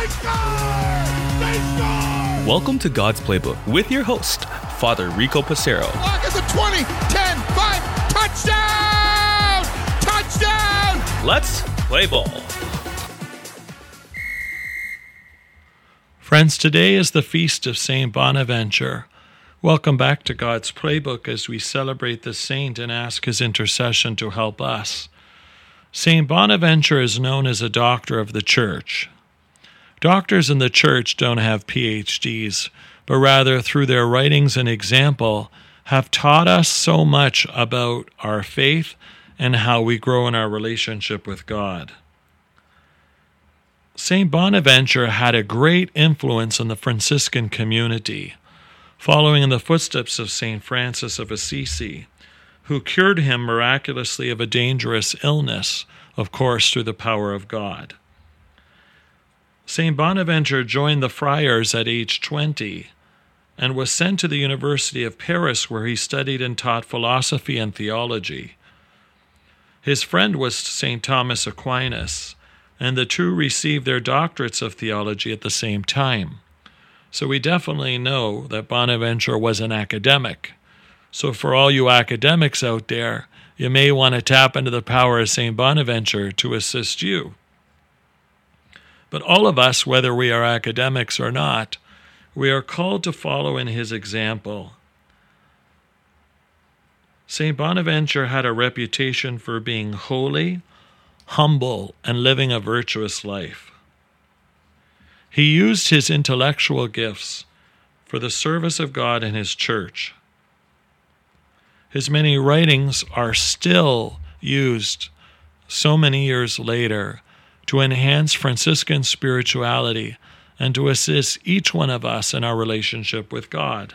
They score! They score! Welcome to God's Playbook with your host, Father Rico Passero. Lock at the 20, 10, 5, touchdown! Touchdown! Let's play ball. Friends, today is the feast of St. Bonaventure. Welcome back to God's Playbook as we celebrate the saint and ask his intercession to help us. St. Bonaventure is known as a doctor of the church. Doctors in the church don't have PhDs, but rather, through their writings and example, have taught us so much about our faith and how we grow in our relationship with God. St. Bonaventure had a great influence on the Franciscan community, following in the footsteps of St. Francis of Assisi who cured him miraculously of a dangerous illness, of course, through the power of God. St. Bonaventure joined the friars at age 20 and was sent to the University of Paris, where he studied and taught philosophy and theology. His friend was St. Thomas Aquinas, and the two received their doctorates of theology at the same time. So we definitely know that Bonaventure was an academic. So, for all you academics out there, you may want to tap into the power of St. Bonaventure to assist you. But all of us, whether we are academics or not, we are called to follow in his example. St. Bonaventure had a reputation for being holy, humble, and living a virtuous life. He used his intellectual gifts for the service of God and his church. His many writings are still used so many years later to enhance Franciscan spirituality and to assist each one of us in our relationship with God.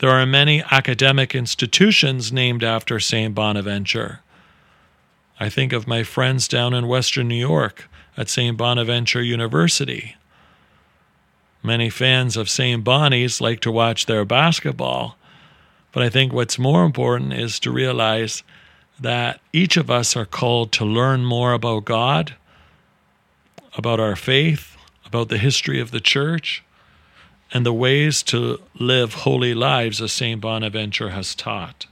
There are many academic institutions named after St. Bonaventure. I think of my friends down in Western New York at St. Bonaventure University. Many fans of St. Bonnie's like to watch their basketball but I think what's more important is to realize that each of us are called to learn more about God, about our faith, about the history of the church, and the ways to live holy lives as St. Bonaventure has taught.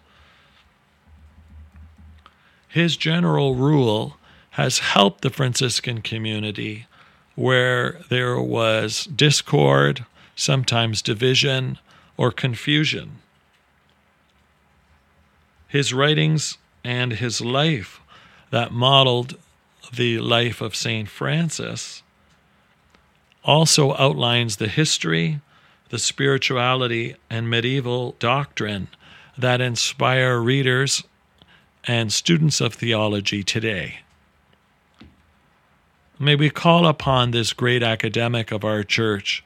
His general rule has helped the Franciscan community where there was discord, sometimes division, or confusion his writings and his life that modeled the life of St. Francis also outlines the history, the spirituality, and medieval doctrine that inspire readers and students of theology today. May we call upon this great academic of our church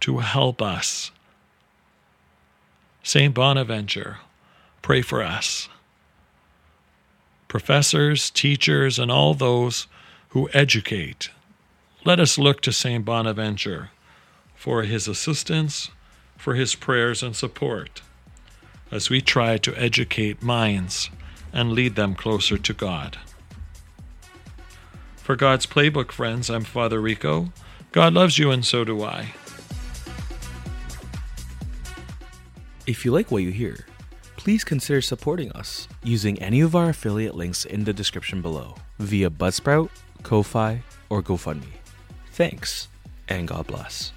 to help us. St. Bonaventure, pray for us. Professors, teachers, and all those who educate, let us look to St. Bonaventure for his assistance, for his prayers and support as we try to educate minds and lead them closer to God. For God's Playbook friends, I'm Father Rico. God loves you, and so do I. If you like what you hear, please consider supporting us using any of our affiliate links in the description below via Buzzsprout, Ko-Fi, or GoFundMe. Thanks, and God bless.